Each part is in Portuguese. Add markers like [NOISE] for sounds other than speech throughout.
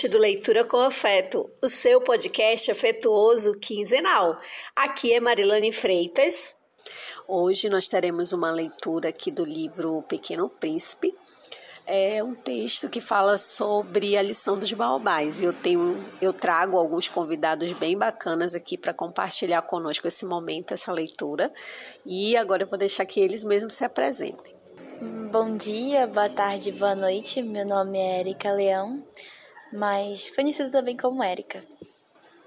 ouvinte do Leitura com Afeto, o seu podcast afetuoso quinzenal. Aqui é Marilane Freitas. Hoje nós teremos uma leitura aqui do livro O Pequeno Príncipe. É um texto que fala sobre a lição dos baobás e eu tenho eu trago alguns convidados bem bacanas aqui para compartilhar conosco esse momento, essa leitura. E agora eu vou deixar que eles mesmos se apresentem. Bom dia, boa tarde, boa noite. Meu nome é Erika Leão, mas conhecida também como Erika.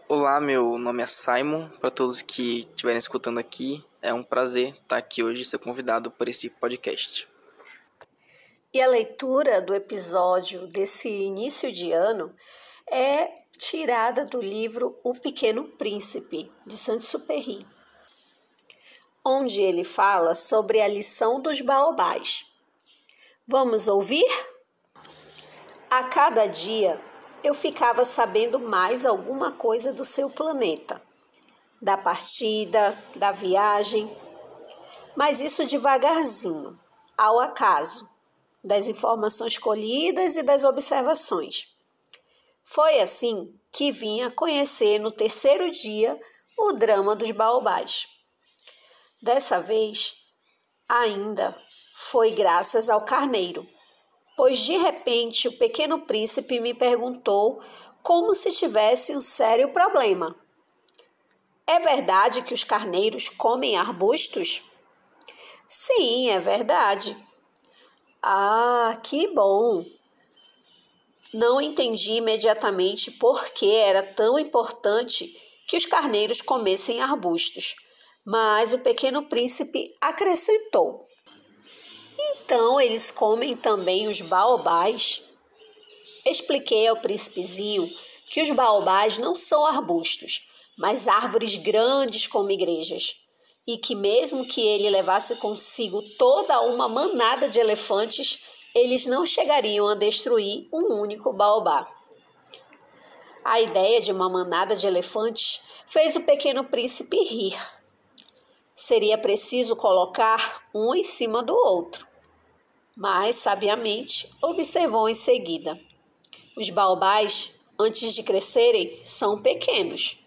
Olá, meu nome é Simon. Para todos que estiverem escutando aqui, é um prazer estar aqui hoje e ser convidado por esse podcast. E a leitura do episódio desse início de ano é tirada do livro O Pequeno Príncipe, de Saint-Supéry onde ele fala sobre a lição dos baobás. Vamos ouvir? A cada dia eu ficava sabendo mais alguma coisa do seu planeta, da partida, da viagem, mas isso devagarzinho, ao acaso, das informações colhidas e das observações. Foi assim que vinha conhecer no terceiro dia o drama dos baobás. Dessa vez, ainda foi graças ao carneiro, pois de repente o pequeno príncipe me perguntou como se tivesse um sério problema. É verdade que os carneiros comem arbustos? Sim, é verdade. Ah, que bom! Não entendi imediatamente por que era tão importante que os carneiros comessem arbustos mas o pequeno príncipe acrescentou: Então eles comem também os baobás? Expliquei ao príncipezinho que os baobás não são arbustos, mas árvores grandes como igrejas, e que mesmo que ele levasse consigo toda uma manada de elefantes, eles não chegariam a destruir um único baobá. A ideia de uma manada de elefantes fez o pequeno príncipe rir seria preciso colocar um em cima do outro. Mas, sabiamente, observou em seguida: os baobás, antes de crescerem, são pequenos.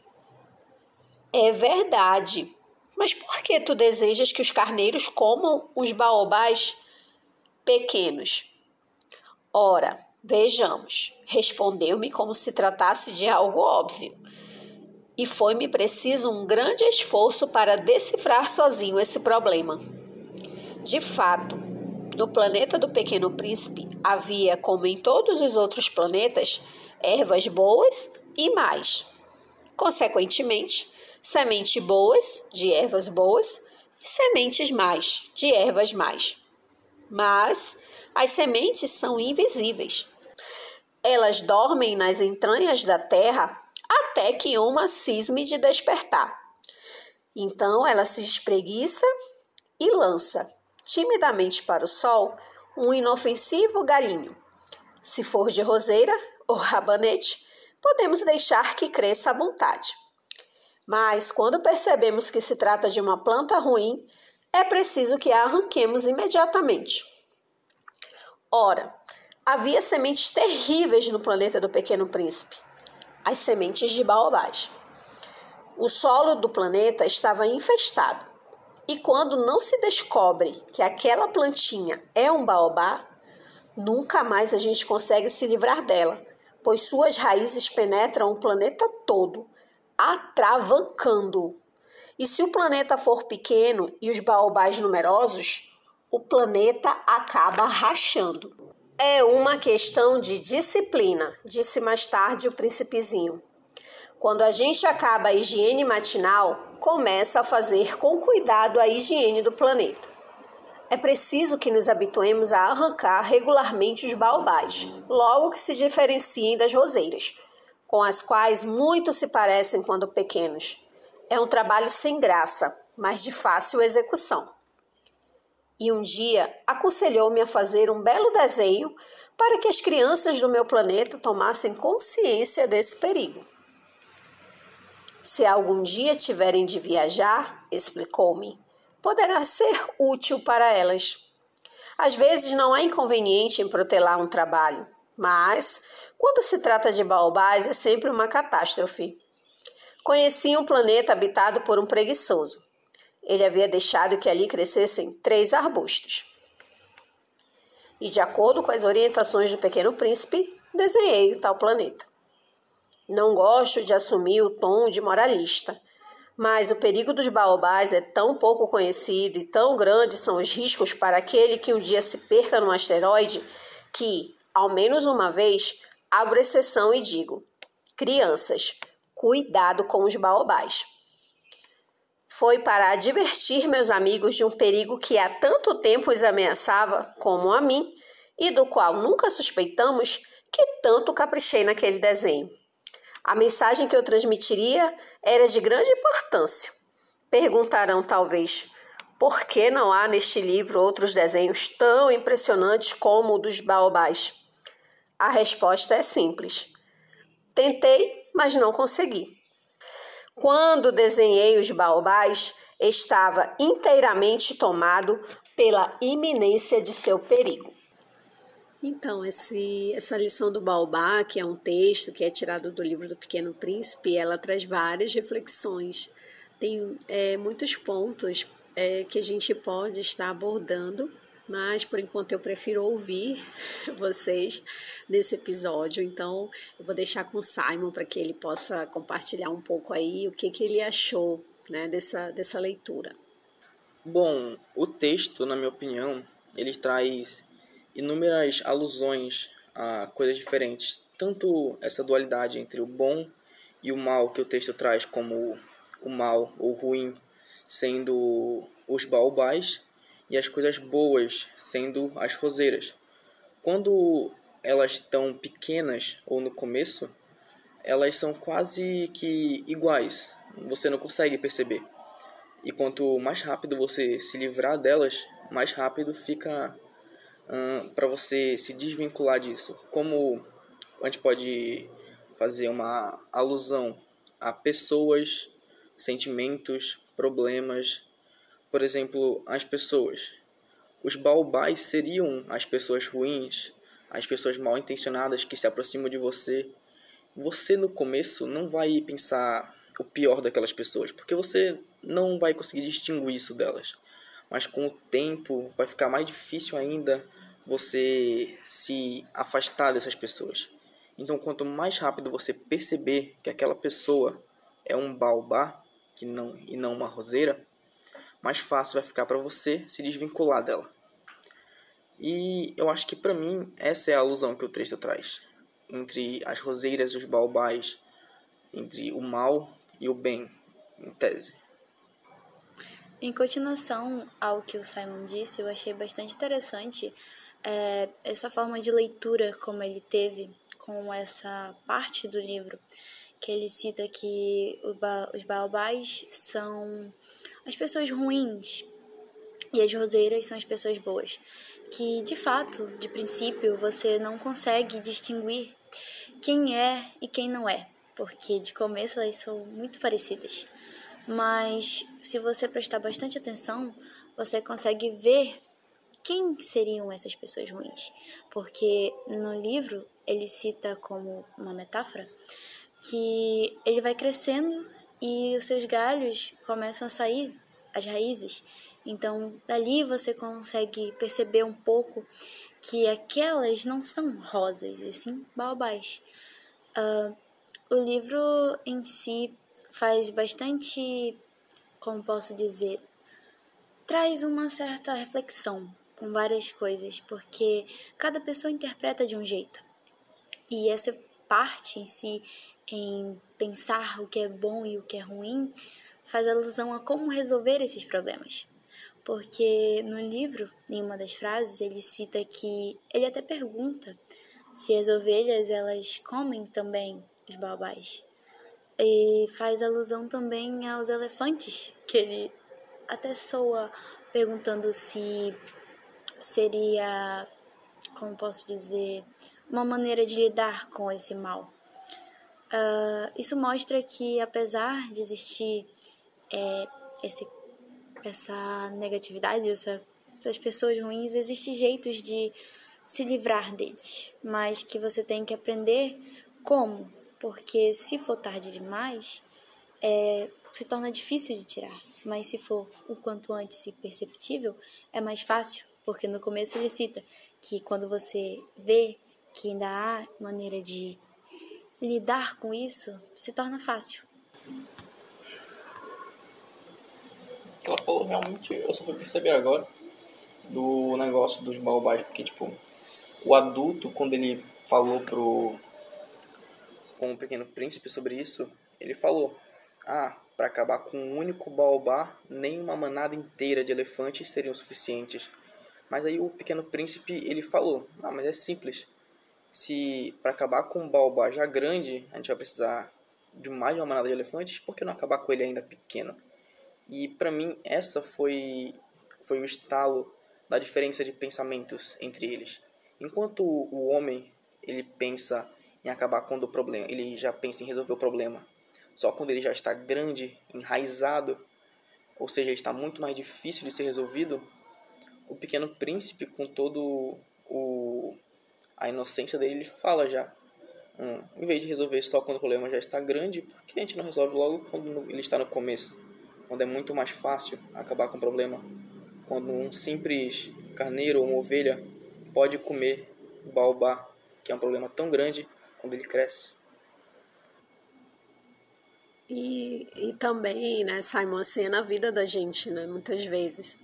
É verdade. Mas por que tu desejas que os carneiros comam os baobás pequenos? Ora, vejamos, respondeu-me como se tratasse de algo óbvio e foi-me preciso um grande esforço para decifrar sozinho esse problema. De fato, no planeta do Pequeno Príncipe havia, como em todos os outros planetas, ervas boas e mais. Consequentemente, sementes boas de ervas boas e sementes mais de ervas mais. Mas as sementes são invisíveis. Elas dormem nas entranhas da terra até que uma cisme de despertar. Então ela se espreguiça e lança, timidamente para o sol, um inofensivo galinho. Se for de roseira ou rabanete, podemos deixar que cresça à vontade. Mas quando percebemos que se trata de uma planta ruim, é preciso que a arranquemos imediatamente. Ora, havia sementes terríveis no planeta do Pequeno Príncipe as sementes de baobás. O solo do planeta estava infestado. E quando não se descobre que aquela plantinha é um baobá, nunca mais a gente consegue se livrar dela, pois suas raízes penetram o planeta todo, atravancando-o. E se o planeta for pequeno e os baobás numerosos, o planeta acaba rachando. É uma questão de disciplina, disse mais tarde o príncipezinho. Quando a gente acaba a higiene matinal, começa a fazer com cuidado a higiene do planeta. É preciso que nos habituemos a arrancar regularmente os baobás, logo que se diferenciem das roseiras, com as quais muito se parecem quando pequenos. É um trabalho sem graça, mas de fácil execução e um dia aconselhou-me a fazer um belo desenho para que as crianças do meu planeta tomassem consciência desse perigo. Se algum dia tiverem de viajar, explicou-me, poderá ser útil para elas. Às vezes não há inconveniente em protelar um trabalho, Mas, quando se trata de baobás, é sempre uma catástrofe. Conheci um planeta habitado por um preguiçoso. Ele havia deixado que ali crescessem três arbustos. E, de acordo com as orientações do Pequeno Príncipe, desenhei o tal planeta. Não gosto de assumir o tom de moralista, mas o perigo dos baobás é tão pouco conhecido e tão grandes são os riscos para aquele que um dia se perca num asteroide que, ao menos uma vez, abro exceção e digo: crianças, cuidado com os baobás. Foi para advertir meus amigos de um perigo que há tanto tempo os ameaçava, como a mim, e do qual nunca suspeitamos, que tanto caprichei naquele desenho. A mensagem que eu transmitiria era de grande importância. Perguntarão, talvez, por que não há neste livro outros desenhos tão impressionantes como o dos baobás? A resposta é simples. Tentei, mas não consegui. Quando desenhei os baobás, estava inteiramente tomado pela iminência de seu perigo. Então, esse, essa lição do Baobá, que é um texto que é tirado do livro do Pequeno Príncipe, ela traz várias reflexões. Tem é, muitos pontos é, que a gente pode estar abordando, mas por enquanto eu prefiro ouvir [LAUGHS] vocês nesse episódio. Então, eu vou deixar com o Simon para que ele possa compartilhar um pouco aí o que, que ele achou né, dessa, dessa leitura. Bom, o texto, na minha opinião, ele traz inúmeras alusões a coisas diferentes. Tanto essa dualidade entre o bom e o mal que o texto traz, como o mal ou ruim sendo os baobás e as coisas boas sendo as roseiras. Quando elas estão pequenas ou no começo, elas são quase que iguais. Você não consegue perceber. E quanto mais rápido você se livrar delas, mais rápido fica para você se desvincular disso? Como a gente pode fazer uma alusão a pessoas, sentimentos, problemas? Por exemplo, as pessoas. Os baobás seriam as pessoas ruins, as pessoas mal intencionadas que se aproximam de você. Você no começo não vai pensar o pior daquelas pessoas, porque você não vai conseguir distinguir isso delas. Mas com o tempo vai ficar mais difícil ainda você se afastar dessas pessoas. Então, quanto mais rápido você perceber que aquela pessoa é um baobá que não, e não uma roseira, mais fácil vai ficar para você se desvincular dela. E eu acho que para mim essa é a alusão que o texto traz entre as roseiras e os baobás, entre o mal e o bem, em tese. Em continuação ao que o Simon disse, eu achei bastante interessante é, essa forma de leitura como ele teve com essa parte do livro, que ele cita que os baobás são as pessoas ruins e as roseiras são as pessoas boas. Que de fato, de princípio, você não consegue distinguir quem é e quem não é, porque de começo elas são muito parecidas. Mas se você prestar bastante atenção, você consegue ver quem seriam essas pessoas ruins? Porque no livro ele cita como uma metáfora que ele vai crescendo e os seus galhos começam a sair, as raízes. Então, dali você consegue perceber um pouco que aquelas não são rosas, e sim baobás. Uh, o livro em si faz bastante, como posso dizer, traz uma certa reflexão com várias coisas, porque cada pessoa interpreta de um jeito. E essa parte em si, em pensar o que é bom e o que é ruim, faz alusão a como resolver esses problemas. Porque no livro, em uma das frases, ele cita que ele até pergunta se as ovelhas elas comem também os baobás. E faz alusão também aos elefantes, que ele até soa perguntando se seria, como posso dizer, uma maneira de lidar com esse mal. Uh, isso mostra que, apesar de existir é, esse, essa negatividade, essa, essas pessoas ruins, existem jeitos de se livrar deles, mas que você tem que aprender como, porque se for tarde demais, é, se torna difícil de tirar, mas se for o quanto antes e perceptível, é mais fácil, porque no começo ele cita que quando você vê que ainda há maneira de lidar com isso, se torna fácil. Ela falou realmente, eu só fui perceber agora do negócio dos baobás, porque tipo, o adulto, quando ele falou pro com o pequeno príncipe sobre isso, ele falou: "Ah, para acabar com um único baobá, nem uma manada inteira de elefantes seriam suficientes." Mas aí o pequeno príncipe, ele falou: "Ah, mas é simples. Se para acabar com um baobá já grande, a gente vai precisar de mais de uma manada de elefantes, por que não acabar com ele ainda pequeno?" E para mim essa foi foi o estalo da diferença de pensamentos entre eles. Enquanto o homem ele pensa em acabar com o problema, ele já pensa em resolver o problema. Só quando ele já está grande, enraizado, ou seja, está muito mais difícil de ser resolvido, o pequeno príncipe com todo o a inocência dele, ele fala já, hum, em vez de resolver só quando o problema já está grande, por que a gente não resolve logo quando ele está no começo, quando é muito mais fácil acabar com o problema? quando um simples carneiro ou uma ovelha pode comer o baobá, que é um problema tão grande quando ele cresce. E, e também, né, Simon, assim, é na vida da gente, né, muitas vezes.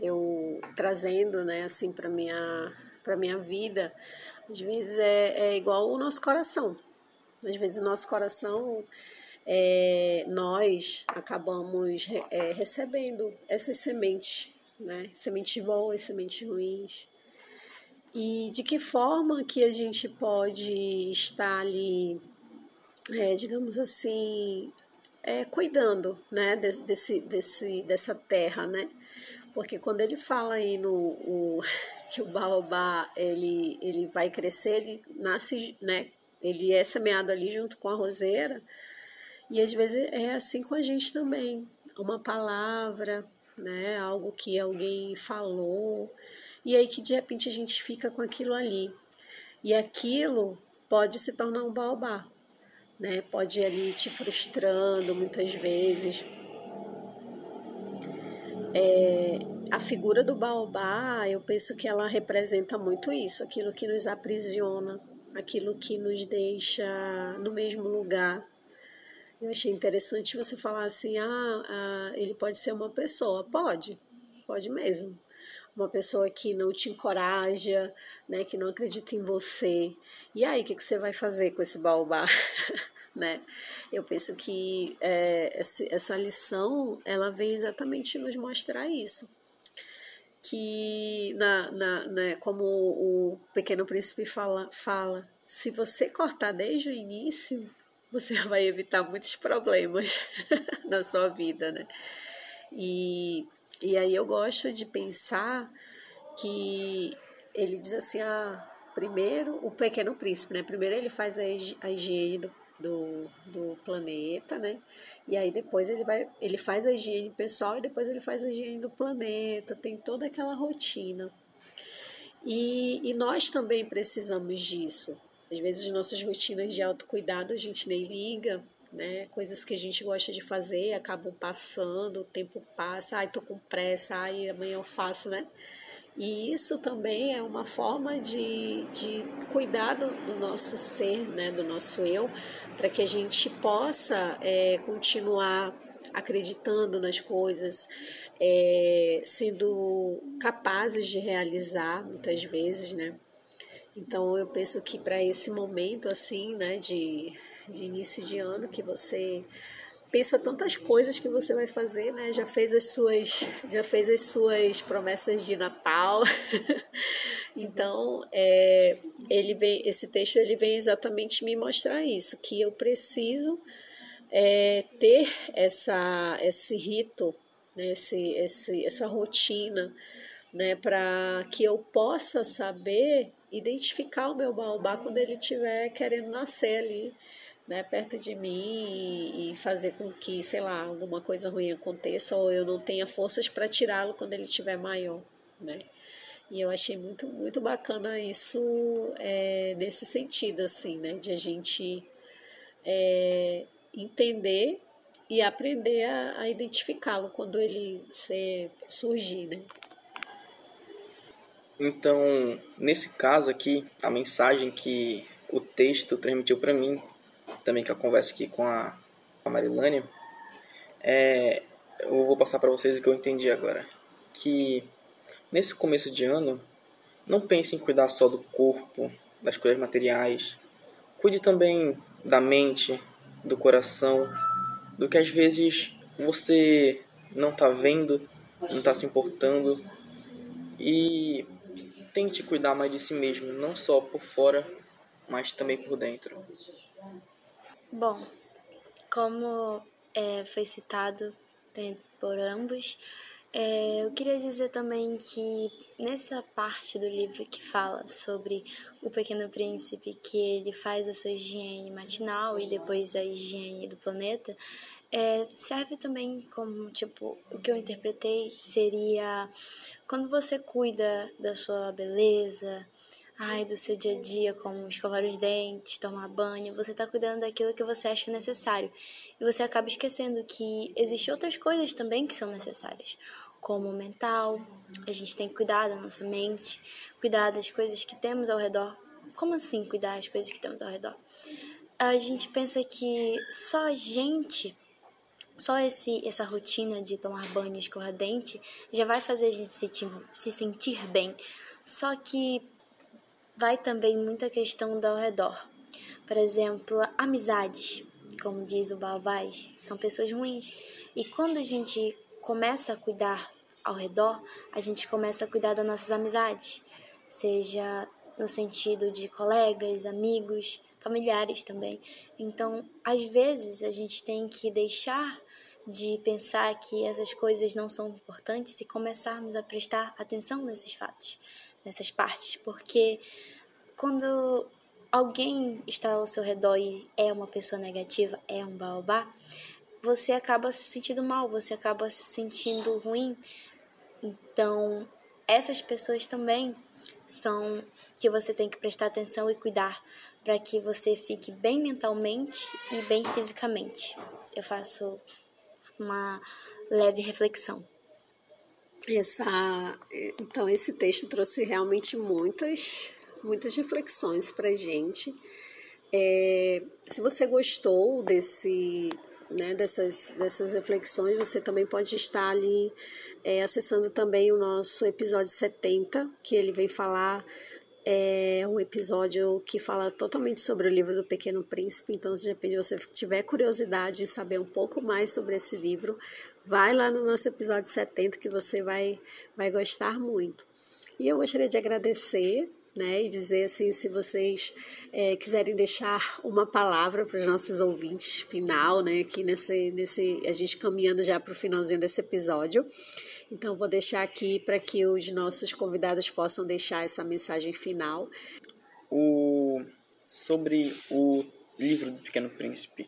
Eu trazendo, né, assim, para minha, para minha vida, às vezes é, é igual o nosso coração. Às vezes o nosso coração, é, nós acabamos é, recebendo essas sementes né? Sementes boas, sementes ruins. E de que forma que a gente pode estar ali, é, digamos assim, é, cuidando, né, desse, desse, dessa terra, né? Porque quando ele fala aí no o, [LAUGHS] que o baobá ele, ele vai crescer, ele nasce, né? Ele é semeado ali junto com a roseira. E às vezes é assim com a gente também. Uma palavra, né? Algo que alguém falou, e aí que de repente a gente fica com aquilo ali. E aquilo pode se tornar um baobá, né? Pode ir ali te frustrando muitas vezes. É, a figura do baobá, eu penso que ela representa muito isso, aquilo que nos aprisiona, aquilo que nos deixa no mesmo lugar, eu achei interessante você falar assim: ah, ah, ele pode ser uma pessoa. Pode, pode mesmo. Uma pessoa que não te encoraja, né, que não acredita em você. E aí, o que, que você vai fazer com esse baobá? [LAUGHS] né? Eu penso que é, essa lição ela vem exatamente nos mostrar isso. Que, na, na, né, como o Pequeno Príncipe fala, fala, se você cortar desde o início, você [LAUGHS] vai evitar muitos problemas [LAUGHS] na sua vida, né? E, e aí eu gosto de pensar que ele diz assim, ah, primeiro o pequeno príncipe, né? Primeiro ele faz a higiene do, do, do, planeta, né? E aí depois ele vai, ele faz a higiene pessoal e depois ele faz a higiene do planeta, tem toda aquela rotina. E, e nós também precisamos disso. Às vezes, nossas rotinas de autocuidado a gente nem liga, né? Coisas que a gente gosta de fazer acabam passando, o tempo passa, ai, tô com pressa, ai, amanhã eu faço, né? E isso também é uma forma de, de cuidar do, do nosso ser, né? Do nosso eu, para que a gente possa é, continuar acreditando nas coisas, é, sendo capazes de realizar muitas vezes, né? Então eu penso que para esse momento assim, né, de, de início de ano, que você pensa tantas coisas que você vai fazer, né? Já fez as suas, já fez as suas promessas de Natal. [LAUGHS] então, é, ele vem, esse texto ele vem exatamente me mostrar isso, que eu preciso é, ter essa, esse rito, né? esse, esse, essa rotina, né? Para que eu possa saber identificar o meu baobá quando ele estiver querendo nascer ali, né, perto de mim e, fazer com que, sei lá, alguma coisa ruim aconteça ou eu não tenha forças para tirá-lo quando ele estiver maior, né? E eu achei muito, muito bacana isso é, nesse sentido, assim, né? De a gente é, entender e aprender a, a identificá-lo quando ele se, surgir, né? Então, nesse caso aqui, a mensagem que o texto transmitiu para mim, também que a conversa aqui com a, a Marilânia, é, eu vou passar para vocês o que eu entendi agora. Que nesse começo de ano, não pense em cuidar só do corpo, das coisas materiais. Cuide também da mente, do coração, do que às vezes você não está vendo, não está se importando. E tente cuidar mais de si mesmo, não só por fora, mas também por dentro. Bom, como é, foi citado por ambos, é, eu queria dizer também que nessa parte do livro que fala sobre o Pequeno Príncipe, que ele faz a sua higiene matinal e depois a higiene do planeta, é, serve também como, tipo, o que eu interpretei seria quando você cuida da sua beleza, ai, do seu dia a dia, como escovar os dentes, tomar banho, você está cuidando daquilo que você acha necessário. E você acaba esquecendo que existem outras coisas também que são necessárias, como o mental, a gente tem que cuidar da nossa mente, cuidar das coisas que temos ao redor. Como assim cuidar das coisas que temos ao redor? A gente pensa que só a gente só esse, essa rotina de tomar banho, escovar dente, já vai fazer a gente se, se sentir bem. Só que vai também muita questão do ao redor. Por exemplo, amizades, como diz o Balbás, são pessoas ruins. E quando a gente começa a cuidar ao redor, a gente começa a cuidar das nossas amizades, seja no sentido de colegas, amigos, familiares também. Então, às vezes, a gente tem que deixar de pensar que essas coisas não são importantes e começarmos a prestar atenção nesses fatos nessas partes, porque quando alguém está ao seu redor e é uma pessoa negativa, é um baobá, você acaba se sentindo mal, você acaba se sentindo ruim. Então, essas pessoas também são que você tem que prestar atenção e cuidar para que você fique bem mentalmente e bem fisicamente. Eu faço uma leve reflexão. Essa, então esse texto trouxe realmente muitas, muitas reflexões para gente. É, se você gostou desse, né, dessas, dessas reflexões, você também pode estar ali é, acessando também o nosso episódio 70, que ele vem falar é um episódio que fala totalmente sobre o livro do Pequeno Príncipe. Então, de repente, você tiver curiosidade em saber um pouco mais sobre esse livro, vai lá no nosso episódio 70 que você vai, vai gostar muito. E eu gostaria de agradecer né, e dizer assim, se vocês é, quiserem deixar uma palavra para os nossos ouvintes final, né, aqui nesse, nesse, a gente caminhando já para o finalzinho desse episódio. Então, vou deixar aqui para que os nossos convidados possam deixar essa mensagem final. O, sobre o livro do Pequeno Príncipe.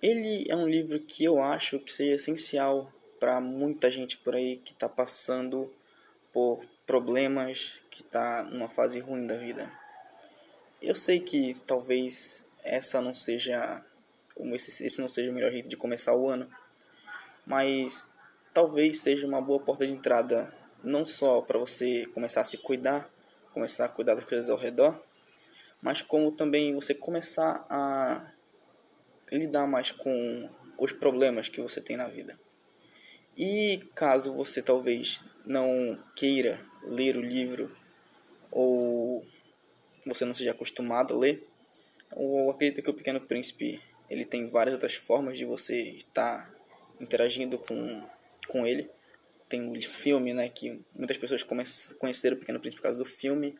Ele é um livro que eu acho que seja essencial para muita gente por aí que está passando por problemas, que está numa fase ruim da vida. Eu sei que talvez essa não seja esse, esse não seja o melhor jeito de começar o ano, mas talvez seja uma boa porta de entrada não só para você começar a se cuidar, começar a cuidar das coisas ao redor, mas como também você começar a lidar mais com os problemas que você tem na vida. E caso você talvez não queira ler o livro ou você não seja acostumado a ler, eu acredito que o Pequeno Príncipe ele tem várias outras formas de você estar interagindo com com ele. Tem o filme, né, que muitas pessoas conheceram o Pequeno Príncipe por causa do filme,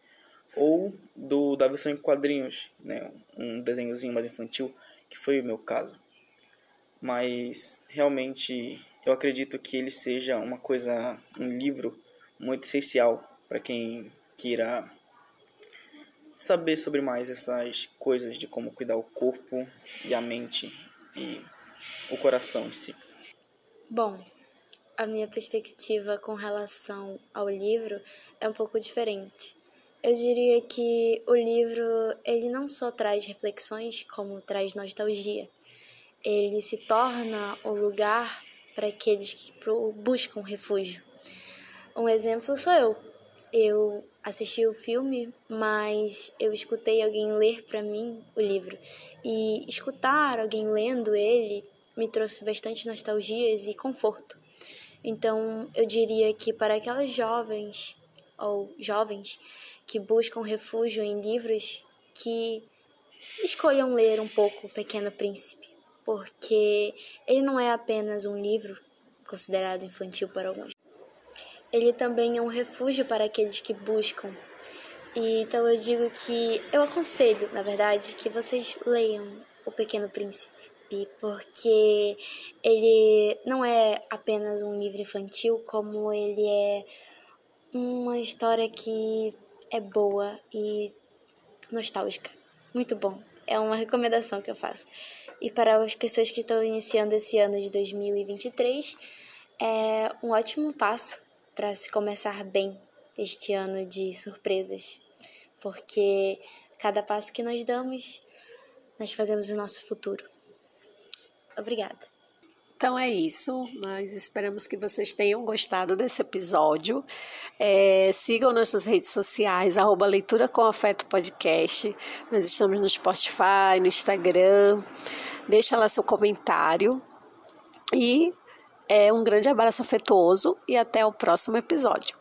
ou do da versão em quadrinhos, né, um desenhozinho mais infantil, que foi o meu caso. Mas realmente eu acredito que ele seja uma coisa, um livro muito essencial para quem queira saber sobre mais essas coisas de como cuidar o corpo e a mente e o coração em si. Bom, a minha perspectiva com relação ao livro é um pouco diferente. Eu diria que o livro ele não só traz reflexões, como traz nostalgia. Ele se torna um lugar para aqueles que buscam refúgio. Um exemplo sou eu. Eu assisti o filme, mas eu escutei alguém ler para mim o livro. E escutar alguém lendo ele me trouxe bastante nostalgias e conforto. Então, eu diria que para aquelas jovens ou jovens que buscam refúgio em livros, que escolham ler um pouco O Pequeno Príncipe, porque ele não é apenas um livro considerado infantil para alguns. Ele também é um refúgio para aqueles que buscam. E, então eu digo que eu aconselho, na verdade, que vocês leiam O Pequeno Príncipe porque ele não é apenas um livro infantil, como ele é uma história que é boa e nostálgica. Muito bom. É uma recomendação que eu faço. E para as pessoas que estão iniciando esse ano de 2023, é um ótimo passo para se começar bem este ano de surpresas, porque cada passo que nós damos, nós fazemos o nosso futuro. Obrigada. Então é isso. Nós esperamos que vocês tenham gostado desse episódio. É, sigam nossas redes sociais, arroba Leitura com Afeto Podcast. Nós estamos no Spotify, no Instagram. Deixa lá seu comentário. E é, um grande abraço afetuoso e até o próximo episódio.